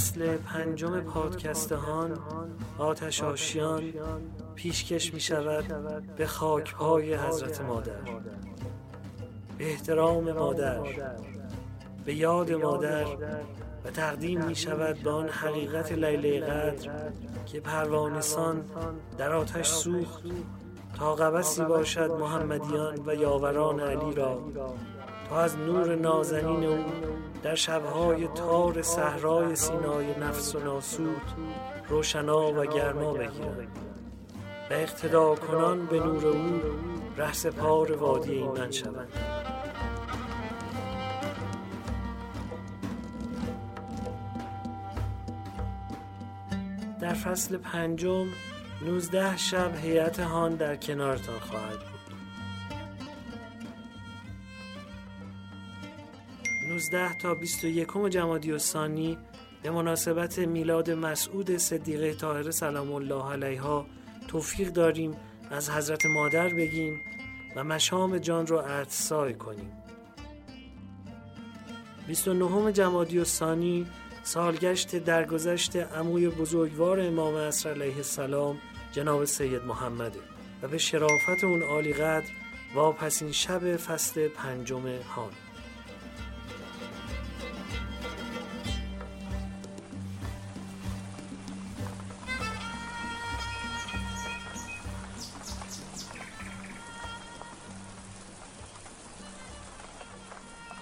فصل پنجم پادکستهان آتش آشیان پیشکش می شود به خاکهای حضرت مادر. به احترام مادر. به یاد مادر و تقدیم می شود به آن حقیقت لیله قدر که پروانسان در آتش سوخت تا قبسی باشد محمدیان و یاوران علی را تا از نور نازنین او در شبهای تار صحرای سینای نفس و ناسود روشنا و گرما بگیرند. و اقتدا کنان به نور او رهس پار وادی ایمن شوند. در فصل پنجم نوزده شب هیئت هان در کنارتان خواهد 19 تا 21 جمادی الثانی به مناسبت میلاد مسعود صدیقه طاهره سلام الله علیها توفیق داریم از حضرت مادر بگیم و مشام جان رو ارتسای کنیم. 29 جمادی الثانی سالگشت درگذشت عموی بزرگوار امام عصر علیه السلام جناب سید محمده و به شرافت اون عالی قدر واپسین شب فصل پنجم هان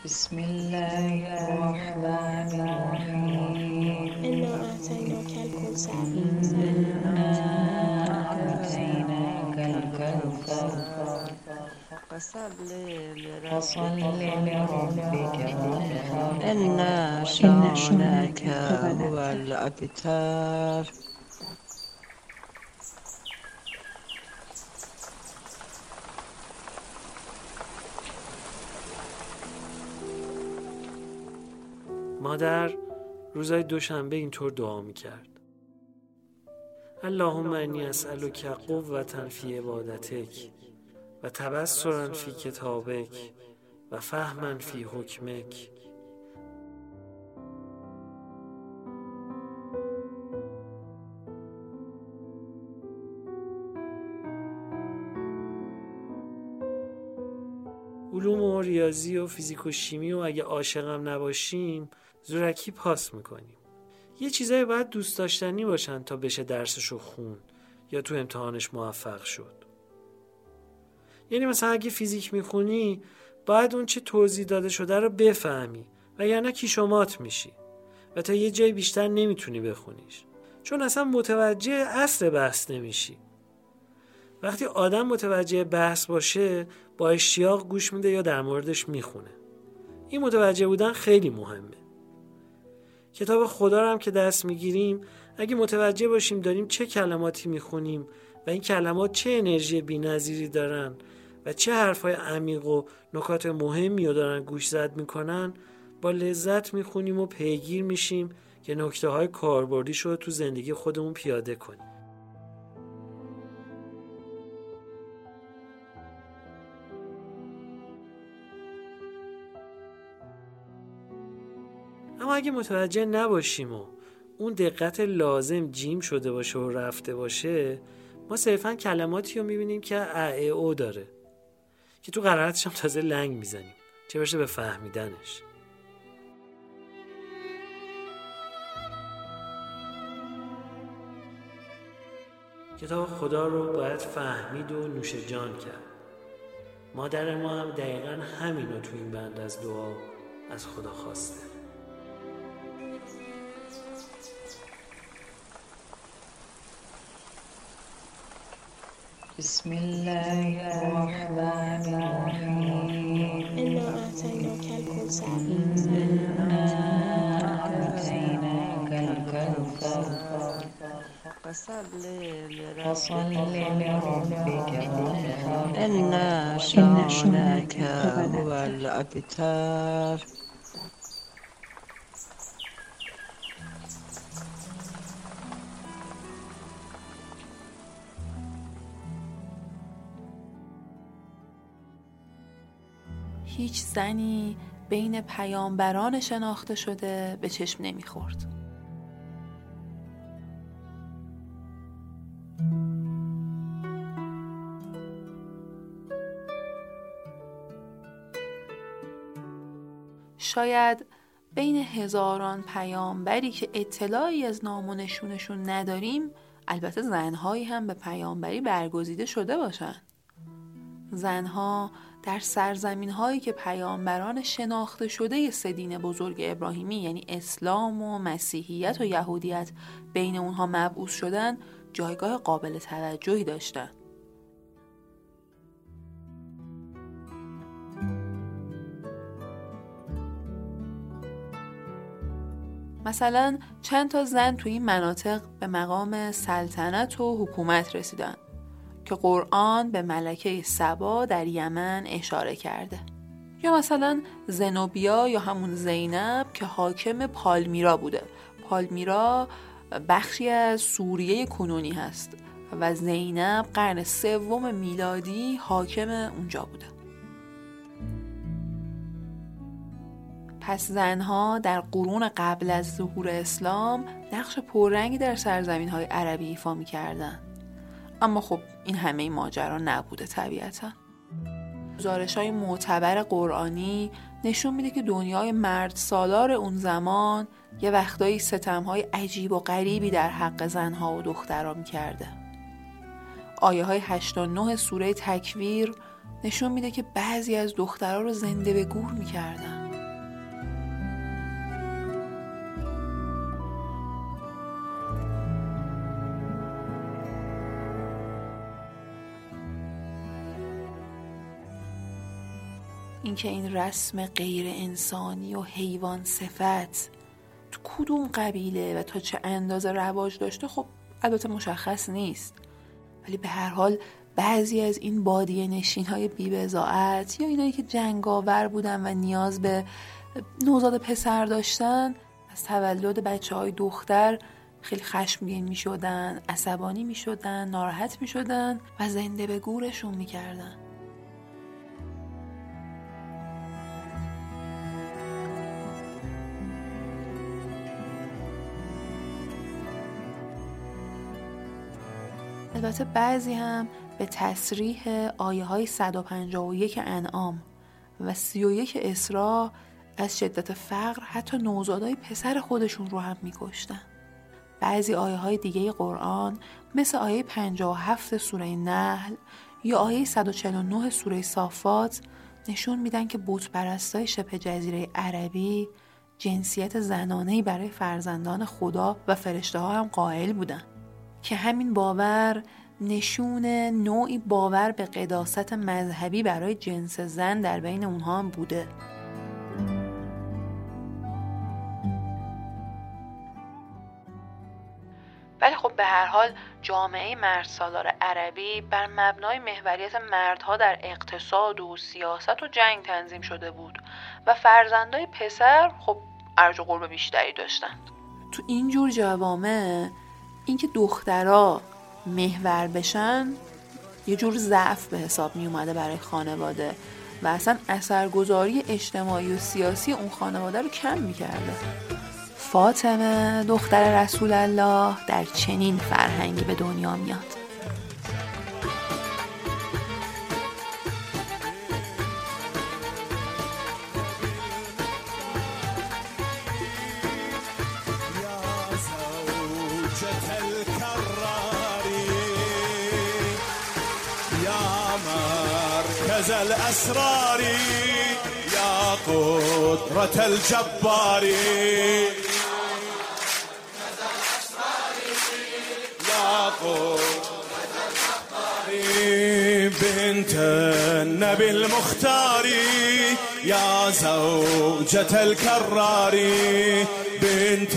بسم الله الرحمن الرحيم. إنا أعطيناك الكوثر. إنا أعطيناك الكوثر. فصل فصل لربك وانحر. إن شانك هو الأبتر. مادر روزای دوشنبه اینطور دعا می‌کرد. اللهم انی اسألک قوة فی عبادتک و تبصرا فی کتابک و فهما فی حکمک. علوم و ریاضی و فیزیک و شیمی و اگه عاشقم نباشیم زورکی پاس می‌کنیم. یه چیزایی باید دوست داشتنی باشن تا بشه درسشو خون یا تو امتحانش موفق شد. یعنی مثلا اگه فیزیک می‌خونی باید اون چه توضیح داده شده رو بفهمی وگرنه کیشومات میشی و تا یه جای بیشتر نمی‌تونی بخونیش. چون اصلا متوجه اصل بحث نمیشی. وقتی آدم متوجه بحث باشه با اشتیاق گوش میده یا در موردش می‌خونه. این متوجه بودن خیلی مهمه. کتاب خدا رو هم که دست می‌گیریم اگه متوجه باشیم داریم چه کلماتی می‌خونیم و این کلمات چه انرژی بینظیری دارن و چه حرفهای عمیق و نکات مهمی رو دارن گوش زد می‌کنن با لذت می‌خونیم و پیگیر میشیم که نکته های کاربردی رو تو زندگی خودمون پیاده کنیم. اما اگه متوجه نباشیم و اون دقت لازم جیم شده باشه و رفته باشه ما صرفا کلماتی رو می‌بینیم که ا او داره که تو قرارتش هم تازه لنگ می‌زنیم. چه برسه به فهمیدنش. کتاب خدا رو باید فهمید و نوش جان کرد. مادر ما هم دقیقا همین رو تو این بند از دعا از خدا خواسته. بسم الله الرحمن الرحيم. إنا أعطيناك الكوثر. إنا أعطيناك الكوثر. فصل لربك وانحر إن شانك هو الأبتر. هیچ زنی بین پیامبران شناخته شده به چشم نمی‌خورد. شاید بین هزاران پیامبری که اطلاعی از نام و نشونشون نداریم البته زنهایی هم به پیامبری برگزیده شده باشند. زنها در سرزمین هایی که پیامبران شناخته شده سدین بزرگ ابراهیمی یعنی اسلام و مسیحیت و یهودیت بین اونها مبعوث شدن جایگاه قابل توجهی داشتن. مثلا چند تا زن توی این مناطق به مقام سلطنت و حکومت رسیدن. که قرآن به ملکه سبا در یمن اشاره کرده. یا مثلا زنوبیا یا همون زینب که حاکم پالمیرا بوده. پالمیرا بخشی از سوریه کنونی هست و زینب قرن سوم میلادی حاکم اونجا بوده. پس زنها در قرون قبل از ظهور اسلام نقش پررنگی در سرزمین های عربی ایفا می کردن. اما خب این همه ماجرا نبوده طبیعتا. گزارش های معتبر قرآنی نشون میده که دنیای مرد سالار اون زمان یه وقتایی ستم های عجیب و غریبی در حق زنها و دخترها می‌کرده. آیه های 8 و 9 سوره تکویر نشون میده که بعضی از دخترها رو زنده به گور می‌کردن. اینکه این رسم غیر انسانی و حیوان صفت تو کدوم قبیله و تا چه اندازه رواج داشته خب البته مشخص نیست ولی به هر حال بعضی از این بادیه نشین های بیبزاعت یا اینایی که جنگاور بودن و نیاز به نوزاد پسر داشتن از تولد بچه های دختر خیلی خشمگین می شدن عصبانی می شدن ناراحت می شدن و زنده به گورشون می کردن. البته بعضی هم به تصریح آیه های 151 انعام و 31 اسراء از شدت فقر حتی نوزادای پسر خودشون رو هم میکشتن. بعضی آیه های دیگه قرآن مثل آیه 57 سوره نحل یا آیه 149 سوره صافات نشون میدن که بت پرستای شبه جزیره عربی جنسیت زنانهی برای فرزندان خدا و فرشته ها هم قائل بودن. که همین باور نشون نوعی باور به قداست مذهبی برای جنس زن در بین اونها هم بوده. ولی خب به هر حال جامعه مرد سالار عربی بر مبنای محوریت مردها در اقتصاد و سیاست و جنگ تنظیم شده بود و فرزندای پسر خب ارج و قرب بیشتری داشتند. تو اینجور جوامع اینکه دخترها محور بشن یه جور ضعف به حساب می اومده برای خانواده و اصلا اثرگذاری اجتماعی و سیاسی اون خانواده رو کم می‌کرده فاطمه دختر رسول الله در چنین فرهنگی به دنیا میاد. مركز الأسرار يا قدرة الجبار. يا قدرة بنت النبي المختار يا زوجة الكرار. بنت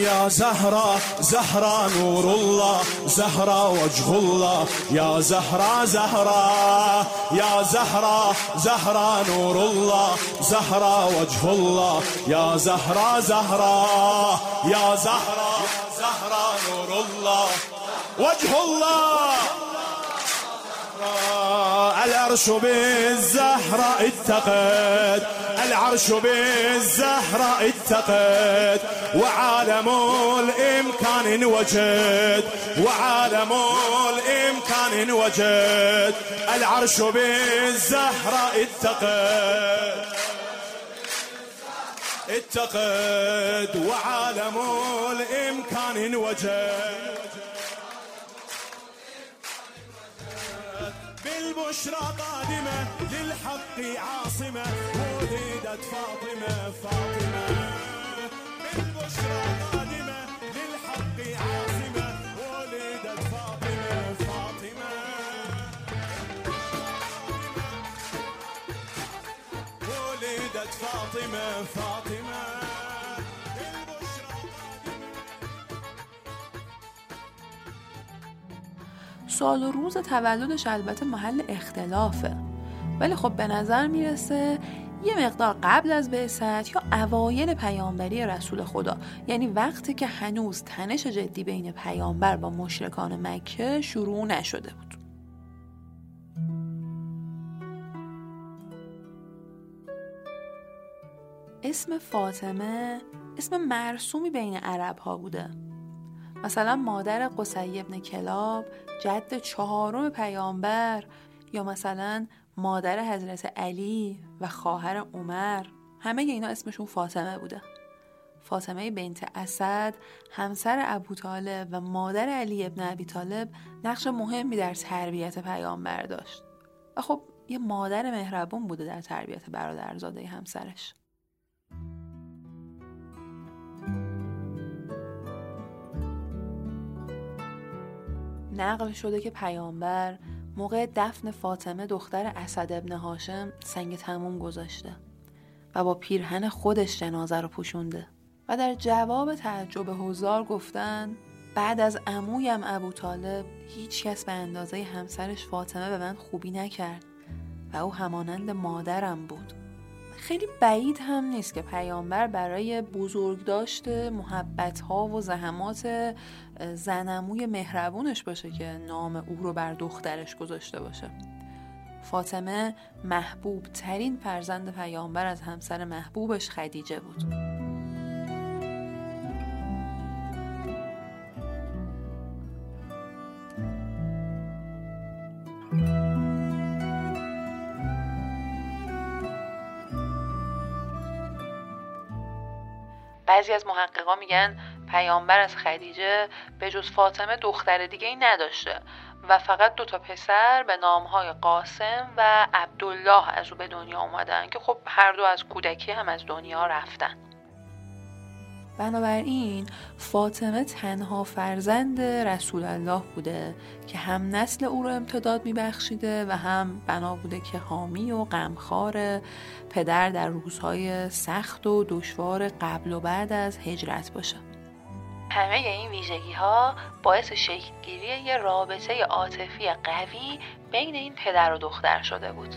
يا زهرة زهرة نور الله زهرة وجه الله. يا زهرة زهرة يا زهرة زهرة نور الله زهرة وجه الله. يا زهرة زهرة يا زهرة زهرة نور الله. وجه الله. العرش بالزهرة اتقت العرش بالزهرة اتقت وعالم الإمكان انوجد وعالم الإمكان انوجد العرش بالزهرة اتقت. اتقد وعالم الإمكان انوجد بالبشرى قادمة للحق عاصمة ولدت فاطمة فاطمة سال و روز تولدش البته محل اختلافه. ولی خب به نظر می‌رسه یه مقدار قبل از بعثت یا اوایل پیامبری رسول خدا. یعنی وقتی که هنوز تنش جدی بین پیامبر با مشرکان مکه شروع نشده بود. اسم فاطمه اسم مرسومی بین عرب ها بوده. مثلا مادر قصی ابن کلاب جد چهارم پیامبر یا مثلا مادر حضرت علی و خواهر عمر. همه اینا اسمشون فاطمه بوده. فاطمه بنت اسد همسر ابو طالب و مادر علی ابن ابی طالب نقش مهمی در تربیت پیامبر داشت. و خب یه مادر مهربون بوده در تربیت برادرزاده همسرش. نقل شده که پیامبر موقع دفن فاطمه دختر اسد ابن هاشم سنگ تموم گذاشته و با پیرهن خودش جنازه رو پوشونده و در جواب تعجب حضار گفتن بعد از عمویم ابو طالب هیچ کس به اندازه همسرش فاطمه به من خوبی نکرد و او همانند مادرم بود. خیلی بعید هم نیست که پیامبر برای بزرگ داشته محبت ها و زحمات زنموی مهربونش باشه که نام او رو بر دخترش گذاشته باشه. فاطمه محبوب ترین فرزند پیامبر از همسر محبوبش خدیجه بود. بعضی از محققا میگن پیامبر از خدیجه به جز فاطمه دختر دیگه ای نداشته و فقط دو تا پسر به نامهای قاسم و عبدالله از او به دنیا اومدن که خب هر دو از کودکی هم از دنیا رفتن. بنابراین فاطمه تنها فرزند رسول الله بوده که هم نسل او رو امتداد میبخشیده و هم بنا بوده که حامی و غمخوار پدر در روزهای سخت و دشوار قبل و بعد از هجرت باشه. همه این ویژگی ها باعث شکلگیری یه رابطه عاطفی قوی بین این پدر و دختر شده بود.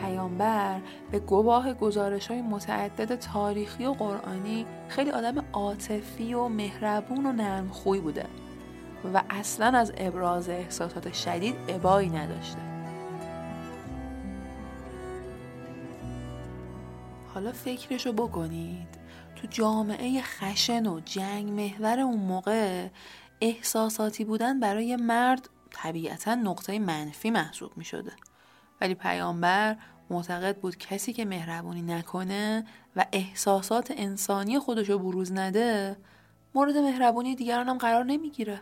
پیامبر به گواه گزارش های متعدد تاریخی و قرآنی خیلی آدم عاطفی و مهربون و نرم خوی بوده و اصلا از ابراز احساسات شدید ابایی نداشته. حالا فکرشو بکنید. تو جامعه خشن و جنگ محور اون موقع احساساتی بودن برای مرد طبیعتا نقطه منفی محسوب می شده ولی پیامبر معتقد بود کسی که مهربونی نکنه و احساسات انسانی خودشو بروز نده مورد مهربونی دیگران هم قرار نمی‌گیره.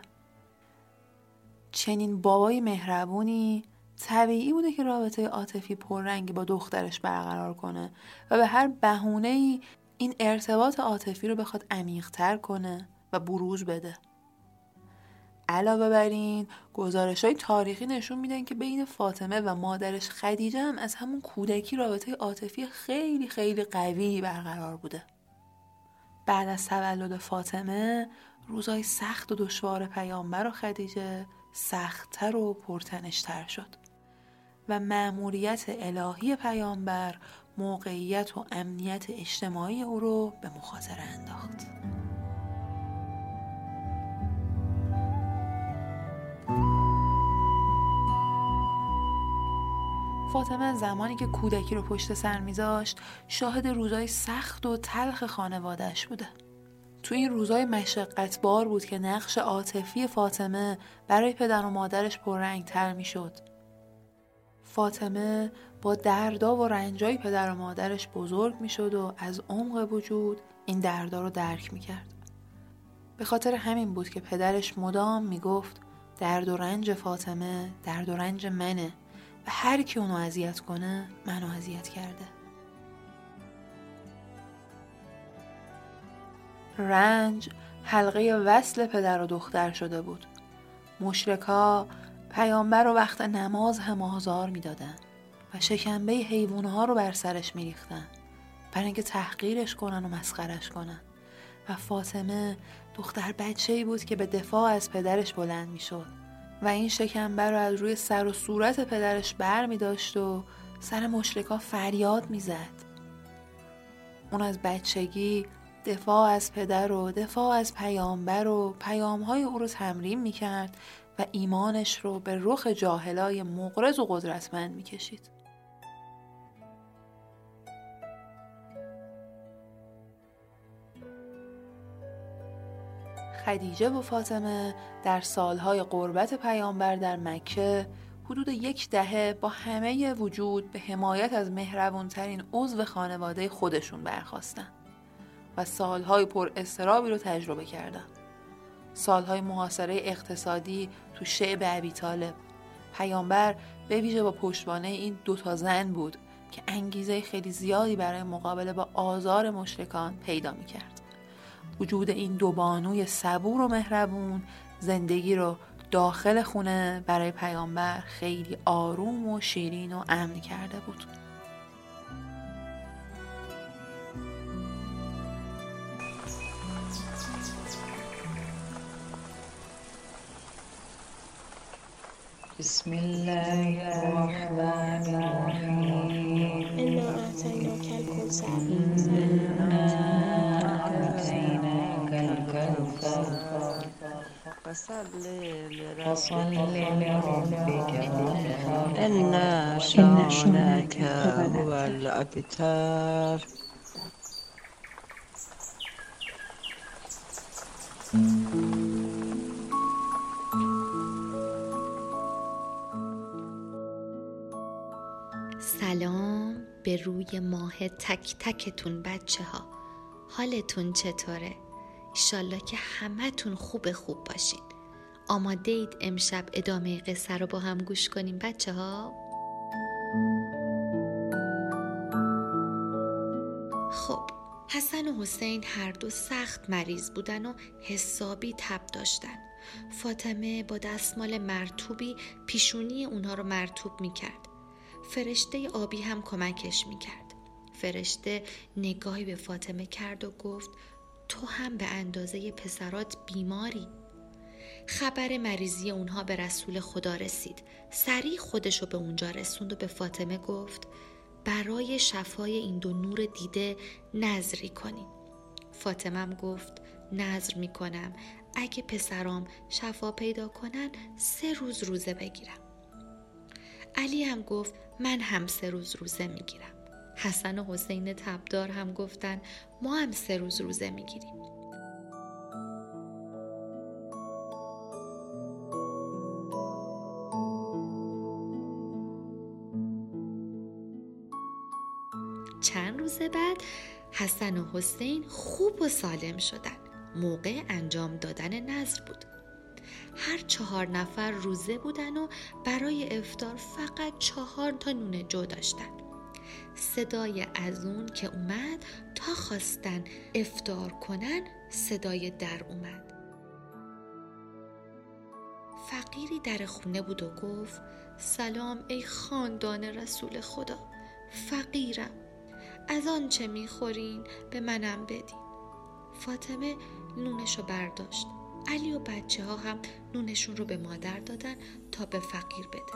چنین بابای مهربونی طبیعی بوده که رابطه عاطفی پررنگی با دخترش برقرار کنه و به هر بهونه‌ای این ارتباط عاطفی رو بخواد عمیق‌تر کنه و بروز بده. علاوه بر این گزارش های تاریخی نشون میدن که بین فاطمه و مادرش خدیجه هم از همون کودکی رابطه عاطفی خیلی خیلی قوی برقرار بوده. بعد از تولد فاطمه روزای سخت و دشوار پیامبر و خدیجه سختتر و پرتنشتر شد. و مأموریت الهی پیامبر موقعیت و امنیت اجتماعی او رو به مخاطره انداخت فاطمه زمانی که کودکی رو پشت سر میذاشت شاهد روزای سخت و تلخ خانوادهش بوده تو این روزای مشقت بار بود که نقش عاطفی فاطمه برای پدر و مادرش پررنگ تر می شد. فاطمه با دردا و رنجای پدر و مادرش بزرگ می شد و از عمق وجود این دردا رو درک می کرد. به خاطر همین بود که پدرش مدام می گفت درد و رنج فاطمه درد و رنج منه و هر کی اونو اذیت کنه منو اذیت کرده. رنج حلقه وصل پدر و دختر شده بود مشرکا پیامبر رو وقت نماز هم آزار می‌دادن و شکنبه حیوانها رو بر سرش میریختن برای اینکه تحقیرش کنن و مسخرش کنن. و فاطمه دختر بچه ای بود که به دفاع از پدرش بلند می‌شد و این شکنبه رو از روی سر و صورت پدرش بر می داشت و سر مشرکا فریاد می‌زد. اون از بچگی دفاع از پدر و دفاع از پیامبر و پیامهای او رو تمرین می‌کرد و ایمانش رو به رخ جاهلای مغرض و قدرتمند می‌کشید. خدیجه و فاطمه در سالهای قربت پیامبر در مکه حدود یک دهه با همه وجود به حمایت از مهربونترین عضو خانواده خودشون برخواستن. و سالهای پر استرابی رو تجربه کردم. سالهای محاصره اقتصادی تو شعب ابی طالب. پیامبر به ویژه با پشتوانه این دوتا زن بود که انگیزه خیلی زیادی برای مقابله با آزار مشرکان پیدا می کرد. وجود این دو بانوی صبور و مهربون زندگی رو داخل خونه برای پیامبر خیلی آروم و شیرین و امن کرده بود. بسم الله الرحمن الرحيم. إنا أعطيناك الكوثر أعطيناك الكوثر فصل لربك وانحر. إن شانك هو الأبتر. سلام به روی ماه تک تکتون بچه ها حالتون چطوره؟ ایشالله که همتون خوب خوب باشین آماده اید امشب ادامه قصه رو با هم گوش کنیم بچه ها؟ خب حسن و حسین هر دو سخت مریض بودن و حسابی تب داشتن فاطمه با دستمال مرتوبی پیشونی اونها رو مرتوب می‌کرد فرشته آبی هم کمکش می‌کرد. فرشته نگاهی به فاطمه کرد و گفت تو هم به اندازه پسرات بیماری. خبر مریضی اونها به رسول خدا رسید. سریع خودشو به اونجا رسوند و به فاطمه گفت برای شفای این دو نور دیده نظری کنین. فاطمم گفت نظر می‌کنم. اگه پسرام شفا پیدا کنن سه روز روزه بگیرم. علی هم گفت من هم سه روز روزه می‌گیرم. حسن و حسین تبدار هم گفتن ما هم سه روز روزه می‌گیریم. چند روز بعد حسن و حسین خوب و سالم شدن. موقع انجام دادن نظر بود. هر چهار نفر روزه بودن و برای افتار فقط چهار تا نون جو داشتن. صدای از اون که اومد تا خواستن افتار کنن صدای در اومد. فقیری در خونه بود و گفت سلام ای خاندان رسول خدا فقیرم. از آن چه می‌خورین؟ به منم بدین. فاطمه نونشو برداشت. علی و بچه ها هم نونشون رو به مادر دادن تا به فقیر بده.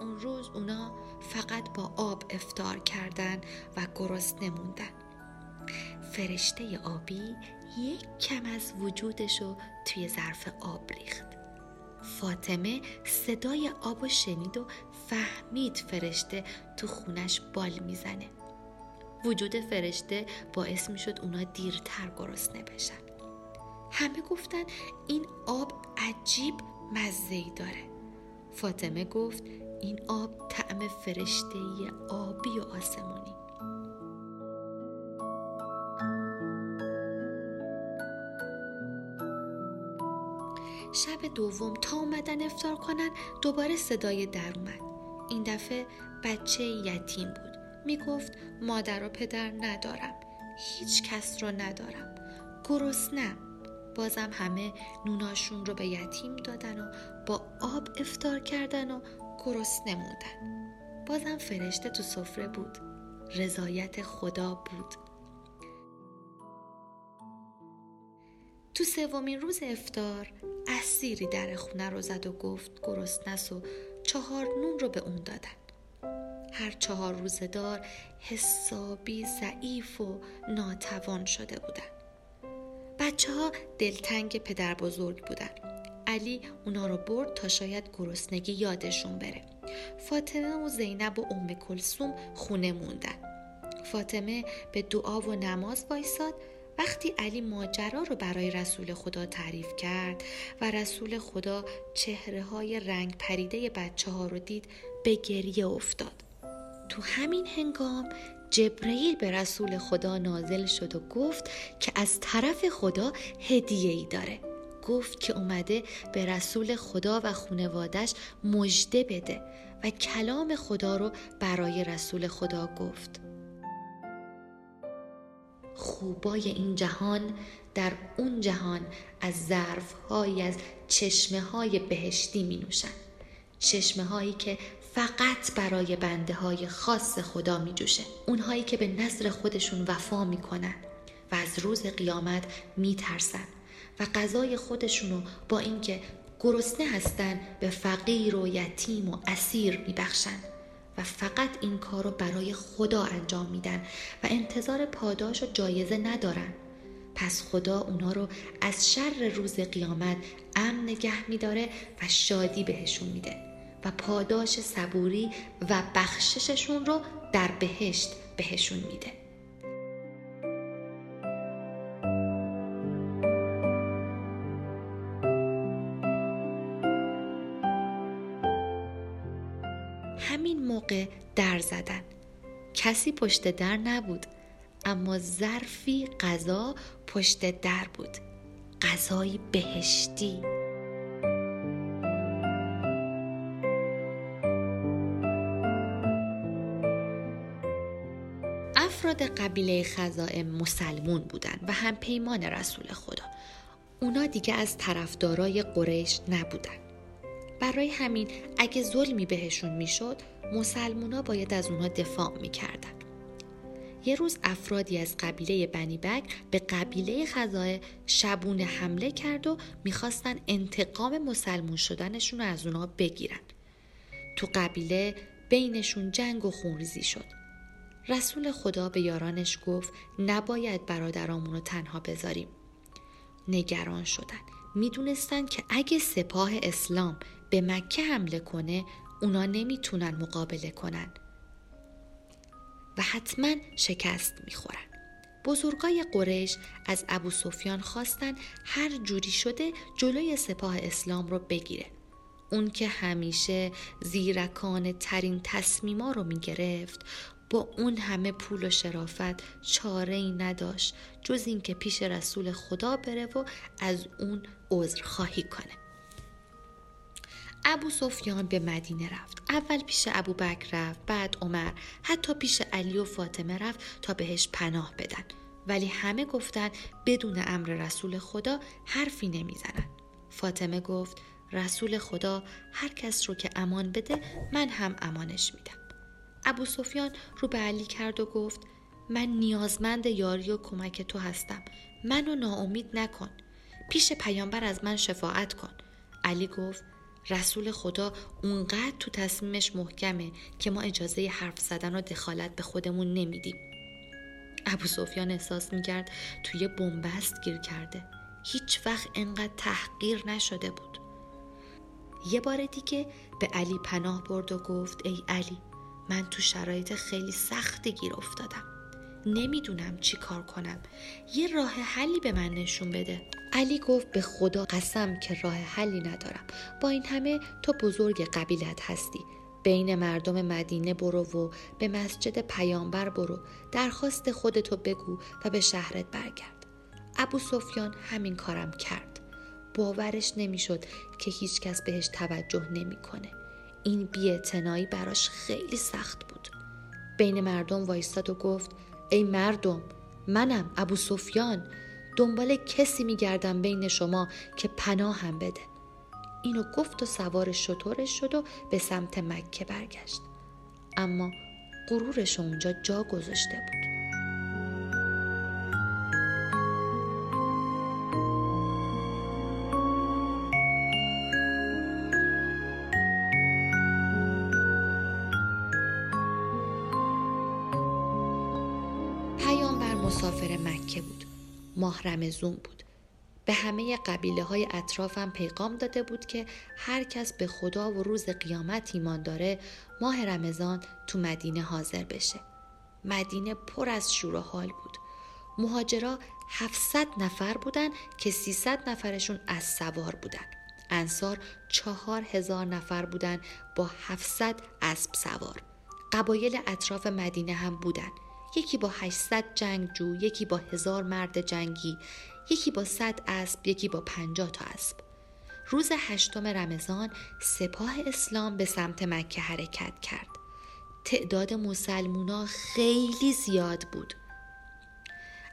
اون روز اونا فقط با آب افتار کردن و گرسنه موندن فرشته آبی یک کم از وجودشو توی ظرف آب ریخت. فاطمه صدای آب و شنید و فهمید فرشته تو خونش بال می‌زنه. وجود فرشته باعث می‌شد اونا دیرتر گرسنه بشن. همه گفتن این آب عجیب مزهی داره. فاطمه گفت این آب طعم فرشته آبی و آسمونی. شب دوم تا اومدن افتار کنن دوباره صدای در اومد. این دفعه بچه یتیم بود. می‌گفت مادر و پدر ندارم. هیچ کس رو ندارم. گرسنم بازم همه نوناشون رو به یتیم دادن و با آب افتار کردن و گرسنه موندن بازم فرشته تو سفره بود. رضایت خدا بود. تو سومین روز افتار اسیری در خونه رو زد و گفت گرسنس و چهار نون رو به اون دادن. هر چهار روزه دار حسابی ضعیف و ناتوان شده بودن. بچه ها دلتنگ پدر بزرگ بودن. علی اونا رو برد تا شاید گرسنگی یادشون بره. فاطمه و زینب و ام کلسوم خونه موندن. فاطمه به دعا و نماز وایساد وقتی علی ماجرا رو برای رسول خدا تعریف کرد و رسول خدا چهره های رنگ پریده بچه ها رو دید به گریه افتاد. تو همین هنگام جبرئیل به رسول خدا نازل شد و گفت که از طرف خدا هدیه ای داره. گفت که اومده به رسول خدا و خونوادش مژده بده و کلام خدا رو برای رسول خدا گفت. خوبای این جهان در اون جهان از ظرف از چشمه های بهشتی می نوشن چشمه هایی که فقط برای بنده های خاص خدا می جوشه اونهایی که به نظر خودشون وفا می کنن و از روز قیامت می ترسن و غذای خودشونو با اینکه گرسنه هستن به فقیر و یتیم و اسیر می بخشن و فقط این کار رو برای خدا انجام میدن و انتظار پاداش و جایزه ندارن. پس خدا اونا رو از شر روز قیامت امن نگه میداره و شادی بهشون میده و پاداش صبوری و بخشششون رو در بهشت بهشون میده. همین موقع در زدن. کسی پشت در نبود اما ظرفی غذا پشت در بود. غذایی بهشتی. افراد قبیله خزائم مسلمون بودن و هم پیمان رسول خدا. اونا دیگه از طرفدارای قریش نبودن برای همین اگه ظلمی بهشون می‌شد مسلمونا باید از اونها دفاع می‌کردن. یه روز افرادی از قبیله بنی بک به قبیله خزائه شبونه حمله کرد و می‌خواستن انتقام مسلمون شدنشون رو از اونها بگیرن. تو قبیله بینشون جنگ و خونریزی شد. رسول خدا به یارانش گفت نباید برادرامون رو تنها بذاریم. نگران شدن. می‌دونستن که اگه سپاه اسلام به مکه حمله کنه اونا نمی‌تونن مقابله کنن. و حتما شکست می‌خورن. بزرگای قریش از ابو سفیان خواستن هر جوری شده جلوی سپاه اسلام رو بگیره. اون که همیشه زیرکان ترین تصمیما رو می‌گرفت با اون همه پول و شرافت چاره ای نداشت جز اینکه پیش رسول خدا بره و از اون عذر خواهی کنه. ابو سفیان به مدینه رفت. اول پیش ابو بکر رفت بعد عمر حتی پیش علی و فاطمه رفت تا بهش پناه بدن. ولی همه گفتن بدون امر رسول خدا حرفی نمی‌زنن. فاطمه گفت رسول خدا هر کس رو که امان بده من هم امانش میدم. ابو سفیان رو به علی کرد و گفت من نیازمند یاری و کمک تو هستم. منو ناامید نکن. پیش پیامبر از من شفاعت کن. علی گفت رسول خدا اونقدر تو تصمیمش محکمه که ما اجازه حرف زدن و دخالت به خودمون نمیدیم. ابو سفیان احساس می‌کرد توی بنبست گیر کرده. هیچ وقت انقدر تحقیر نشده بود. یه بار دیگه به علی پناه برد و گفت ای علی من تو شرایط خیلی سختی گیر افتادم. نمی‌دونم چی کار کنم. یه راه حلی به من نشون بده. علی گفت به خدا قسم که راه حلی ندارم. با این همه تو بزرگ قبیلت هستی. بین مردم مدینه برو و به مسجد پیامبر برو. درخواست خودتو بگو و به شهرت برگرد. ابو سفیان همین کارم کرد. باورش نمی‌شد که هیچکس بهش توجه نمی‌کنه. این بیاعتنایی براش خیلی سخت بود. بین مردم وایستاد و گفت ای مردم منم ابو سفیان دنبال کسی میگردم بین شما که پناه هم بده. اینو گفت و سوار شطورش شد و به سمت مکه برگشت. اما غرورش اونجا جا گذاشته بود. ماه رمزون بود. به همه قبیله های اطرافم پیغام داده بود که هر کس به خدا و روز قیامت ایمان داره ماه رمضان تو مدینه حاضر بشه. مدینه پر از شور و حال بود. مهاجرا 700 نفر بودن که 300 نفرشون از سوار بودن. انصار چهار هزار نفر بودن با 700 اسب سوار. قبایل اطراف مدینه هم بودن. یکی با 800 جنگجو یکی با هزار مرد جنگی یکی با 100 اسب یکی با 50 تا اسب. روز هشتم رمضان سپاه اسلام به سمت مکه حرکت کرد. تعداد مسلمونا خیلی زیاد بود.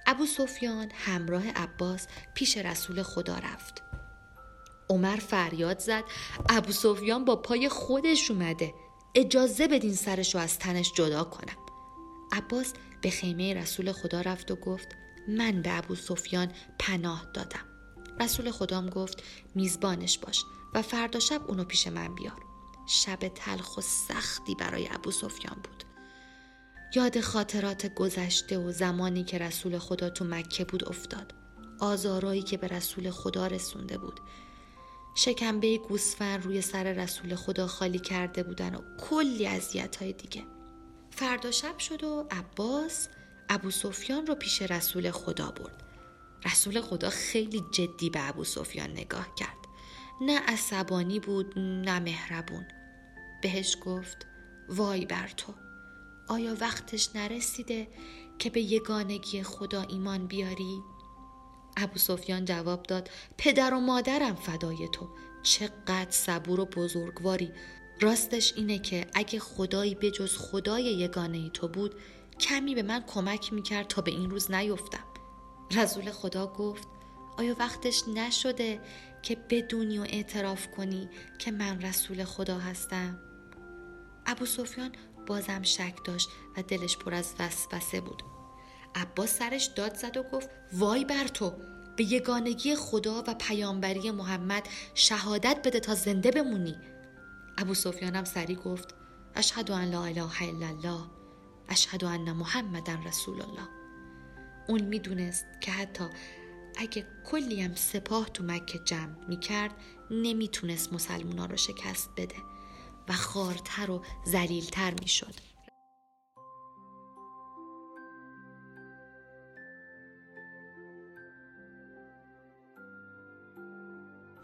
ابو سفیان همراه عباس پیش رسول خدا رفت. عمر فریاد زد ابو سفیان با پای خودش اومده. اجازه بدین سرشو از تنش جدا کنم. عباس به خیمه رسول خدا رفت و گفت من به ابو سفیان پناه دادم. رسول خدام گفت میزبانش باش و فردا شب اونو پیش من بیار. شب تلخ و سختی برای ابو سفیان بود. یاد خاطرات گذشته و زمانی که رسول خدا تو مکه بود افتاد. آزارایی که به رسول خدا رسونده بود. شکمبه گوسفند روی سر رسول خدا خالی کرده بودن و کلی اذیت های دیگه. فردا شب شد و عباس ابو سفیان رو پیش رسول خدا برد. رسول خدا خیلی جدی به ابو سفیان نگاه کرد. نه عصبانی بود نه مهربون. بهش گفت وای بر تو. آیا وقتش نرسیده که به یگانگی خدا ایمان بیاری؟ ابو سفیان جواب داد پدر و مادرم فدای تو. چقدر صبور و بزرگواری. راستش اینه که اگه خدایی به جز خدای یگانه ای تو بود کمی به من کمک می‌کرد تا به این روز نیفتم. رسول خدا گفت آیا وقتش نشده که بدونی و اعتراف کنی که من رسول خدا هستم؟ ابو سفیان بازم شک داشت و دلش پر از وسوسه بود. عباس سرش داد زد و گفت وای بر تو به یگانگی خدا و پیامبری محمد شهادت بده تا زنده بمونی. ابو سفیانم سری گفت اشهد ان لا اله الا الله اشهد ان محمدن رسول الله. اون می‌دونست که حتی اگه کلی هم سپاه تو مکه جمع می‌کرد نمی‌تونست مسلمونا رو شکست بده و خارتر و زلیلتر می‌شد.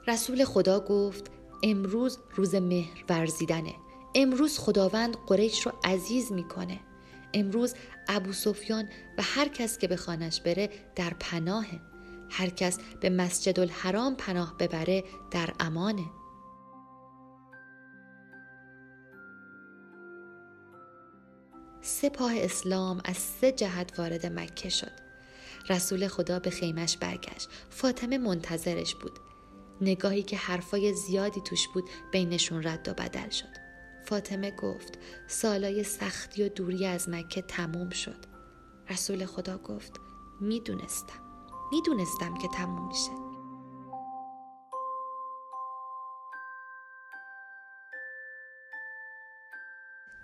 رسول خدا گفت امروز روز مهر ورزیدنه امروز خداوند قریش رو عزیز می‌کنه. امروز ابو سفیان و هر کس که به خانش بره در پناهه. هر کس به مسجد الحرام پناه ببره در امانه. سپاه اسلام از سه جهت وارد مکه شد. رسول خدا به خیمش برگشت. فاطمه منتظرش بود. نگاهی که حرفای زیادی توش بود بینشون رد و بدل شد. فاطمه گفت سالای سختی و دوری از مکه تموم شد. رسول خدا گفت می‌دونستم. می‌دونستم که تموم میشه.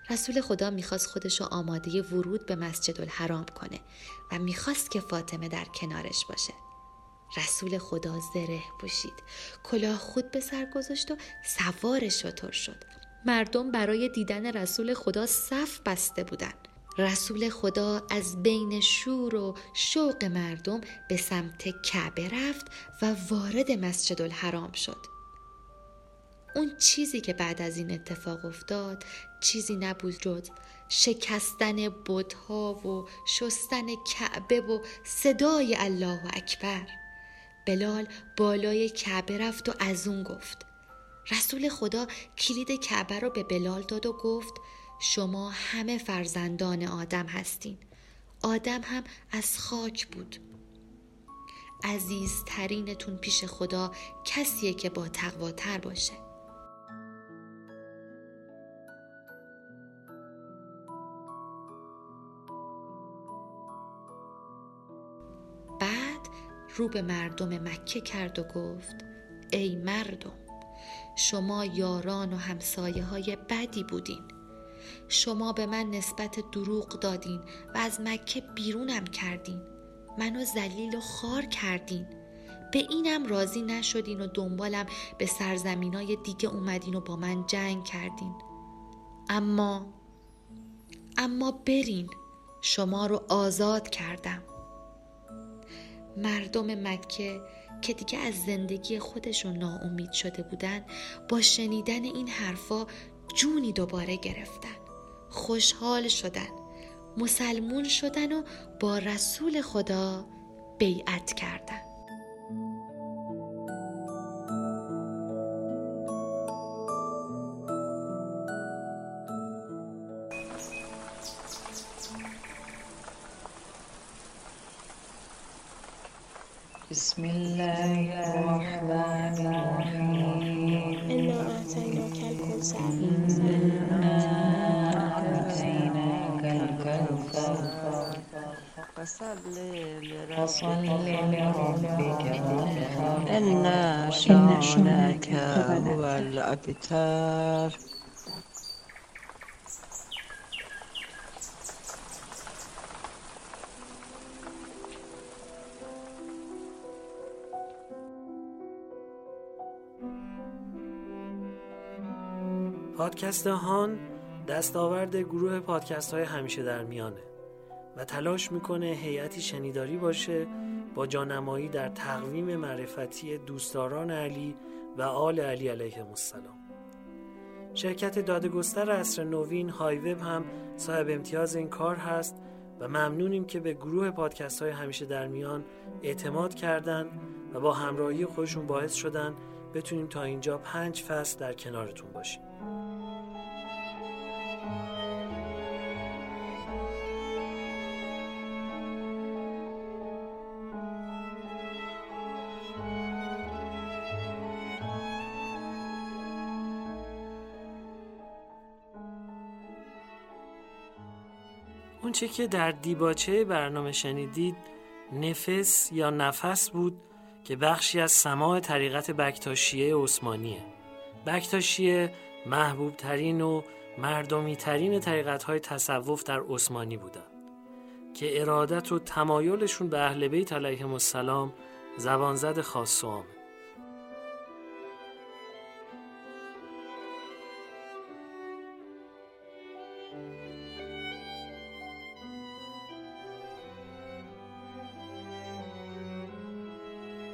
رسول خدا می‌خواست خودشو آماده ورود به مسجد الحرام کنه و می‌خواست که فاطمه در کنارش باشه. رسول خدا زره پوشید. کلاه خود به سر گذاشت و سوار شطور شد. مردم برای دیدن رسول خدا صف بسته بودند رسول خدا از بین شور و شوق مردم به سمت کعبه رفت و وارد مسجد الحرام شد. اون چیزی که بعد از این اتفاق افتاد چیزی نبود جز شکستن بتها و شستن کعبه و صدای الله اکبر. بلال بالای کعبه رفت و از اون گفت رسول خدا کلید کعبه رو به بلال داد و گفت شما همه فرزندان آدم هستین. آدم هم از خاک بود. عزیزترینتون پیش خدا کسیه که با تقواتر باشه. رو به مردم مکه کرد و گفت ای مردم شما یاران و همسایه های بدی بودین. شما به من نسبت دروغ دادین و از مکه بیرونم کردین. منو ذلیل و خار کردین. به اینم راضی نشدین و دنبالم به سرزمینای دیگه اومدین و با من جنگ کردین. اما اما برین شما رو آزاد کردم. مردم مکه که دیگه از زندگی خودشون ناامید شده بودن با شنیدن این حرفا جونی دوباره گرفتن. خوشحال شدن مسلمون شدن و با رسول خدا بیعت کردن. فصل لربك هو پادکست هان دستاورد گروه پادکست های همیشه در میانه. و تلاش می‌کنه هیئتی شنیداری باشه با جانمایی در تقویم معرفتی دوستداران علی و آل علی علیهم السلام. شرکت دادگستر اصر نوین های وب هم صاحب امتیاز این کار هست و ممنونیم که به گروه پادکست های همیشه در میان اعتماد کردن و با همراهی خودشون باعث شدن بتونیم تا اینجا پنج فصل در کنارتون باشیم. اونچه که در دیباچه برنامه شنیدید نفس یا نفس بود که بخشی از سماع طریقت بکتاشیه عثمانیه. بکتاشیه محبوب ترین و مردمی ترین طریقت های تصوف در عثمانی بودن که ارادت و تمایلشون به اهل بیت علیهم السلام زبانزد خاص و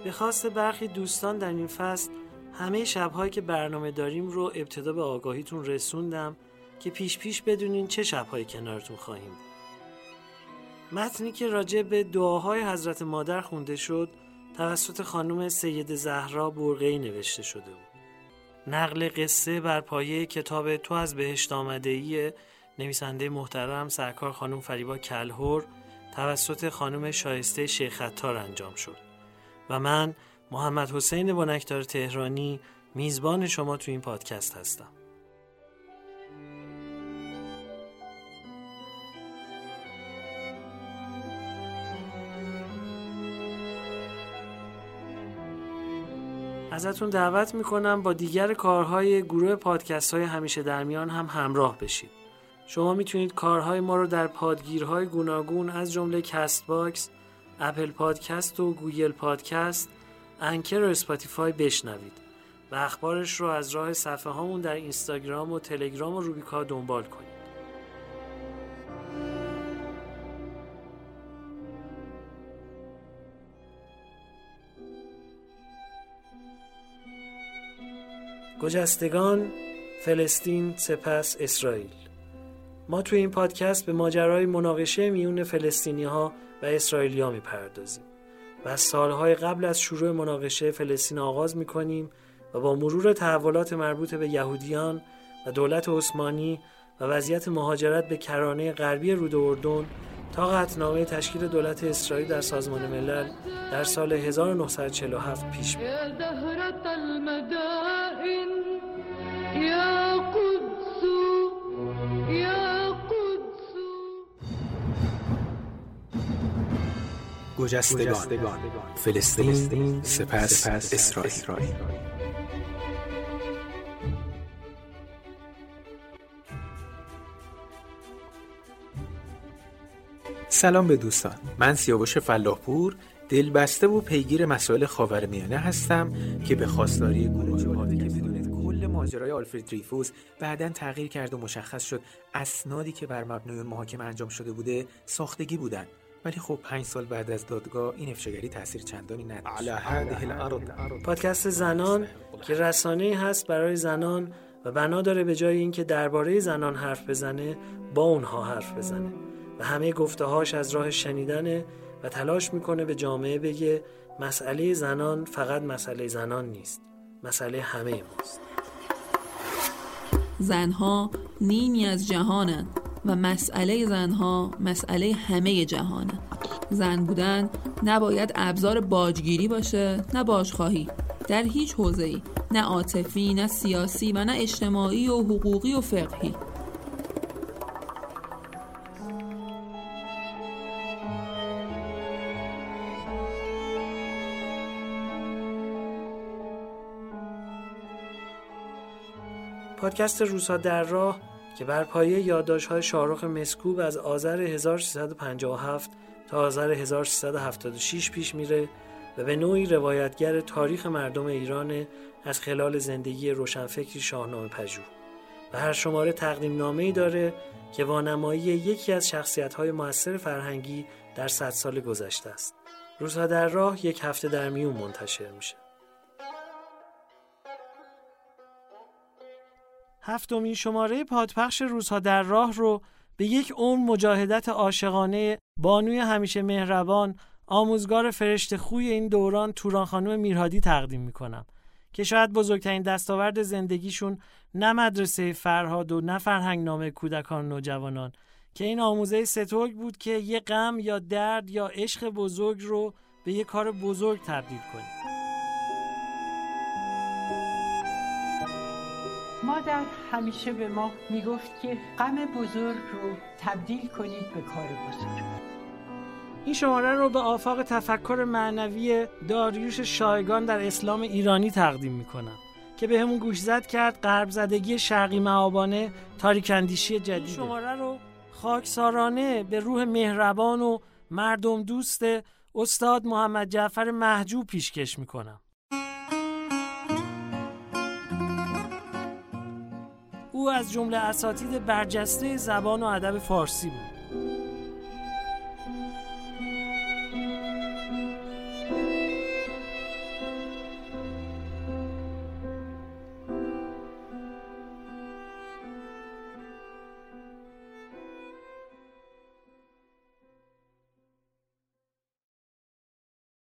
به خواست برخی دوستان در این فصل همه شبهایی که برنامه داریم رو ابتدا به آگاهیتون رسوندم که پیش پیش بدونین چه شبهایی کنارتون خواهیم. متنی که راجع به دعاهای حضرت مادر خونده شد توسط خانم سید زهرا برقی نوشته شده بود. نقل قصه بر پایه کتاب تو از بهشت آمده ای نویسنده محترم سرکار خانم فریبا کلهور توسط خانم شایسته شیخ انجام شد. و من محمد حسین بنکدار تهرانی میزبان شما تو این پادکست هستم. ازتون دعوت می‌کنم با دیگر کارهای گروه پادکست های همیشه در میان هم همراه بشید. شما می‌تونید کارهای ما رو در پادگیرهای گوناگون از جمله Castbox، Apple Podcast و Google Podcast، Anchor و Spotify بشنوید و اخبارش رو از راه صفحه هامون در اینستاگرام و تلگرام و روبیکا دنبال کنید. گجستگان فلسطین سپس اسرائیل ما توی این پادکست به ماجرای مناقشه میون فلسطینی ها و اسرائیلیا می‌پردازیم. و از سالهای قبل از شروع مناقشه فلسطین آغاز می‌کنیم و با مرور تحولات مربوط به یهودیان و دولت عثمانی و وضعیت مهاجرت به کرانه غربی رود اردن تا قطعنامه تشکیل دولت اسرائیل در سازمان ملل در سال 1947 پیش يا گجستگان. فلسطین سپس اسرائیل. سلام به دوستان. من سیاوش فلاحپور دلبسته و پیگیر مسائل خاورمیانه هستم که به خواستاری گروه که بدونید کل ماجرای آلفرد دریفوس بعدا تغییر کرد و مشخص شد اسنادی که بر مبنای محاکمه انجام شده بوده ساختگی بودن ولی خب پنج سال بعد از دادگاه این افشاگری تاثیر چندانی نداشت. پادکست زنان که رسانه هست برای زنان و بنا داره به جای اینکه درباره زنان حرف بزنه با اونها حرف بزنه. و همه گفته‌هاش از راه شنیدنه و تلاش می‌کنه به جامعه بگه مسئله زنان فقط مسئله زنان نیست. مسئله همه ماست. زنها نیمی از جهانند. و مسئله زنها مسئله همه جهانه. زن بودن نباید ابزار باجگیری باشه نه باجخواهی در هیچ حوزه‌ای نه عاطفی نه سیاسی و نه اجتماعی و حقوقی و فقهی. پادکست روزها در راه که بر پایه یادداشت‌های شاهرخ مسکوب از آذر 1357 تا آذر 1376 پیش میره و به نوعی روایتگر تاریخ مردم ایران از خلال زندگی روشنفکری شاهنامه پژوه و هر شماره تقدیم نامه‌ای داره که وانمایی یکی از شخصیت‌های موثر فرهنگی در صد سال گذشته است. روزها در راه یک هفته در میون منتشر میشه. هفتمین شماره پادپخش روزها در راه رو به یک عمر مجاهدت عاشقانه بانوی همیشه مهربان آموزگار فرشته خوی این دوران توران خانم میرهادی تقدیم می‌کنم که شاید بزرگترین دستاورد زندگیشون نه مدرسه فرهاد و نه فرهنگ نامه کودکان و نوجوانان که این آموزه ستوگ بود که یه غم یا درد یا عشق بزرگ رو به یه کار بزرگ تبدیل کنیم. مادر همیشه به ما می‌گفت که غم بزرگ رو تبدیل کنید به کار بزرگ. این شماره رو به آفاق تفکر معنوی داریوش شایگان در اسلام ایرانی تقدیم می‌کنم که به همون گوش زد کرد غرب زدگی شرقی معابانه تاریکندیشی جدید شماره رو خاکسارانه به روح مهربان و مردم دوست استاد محمد جعفر محجوب پیشکش می‌کنم. از جمله اساتید برجسته زبان و ادب فارسی بود.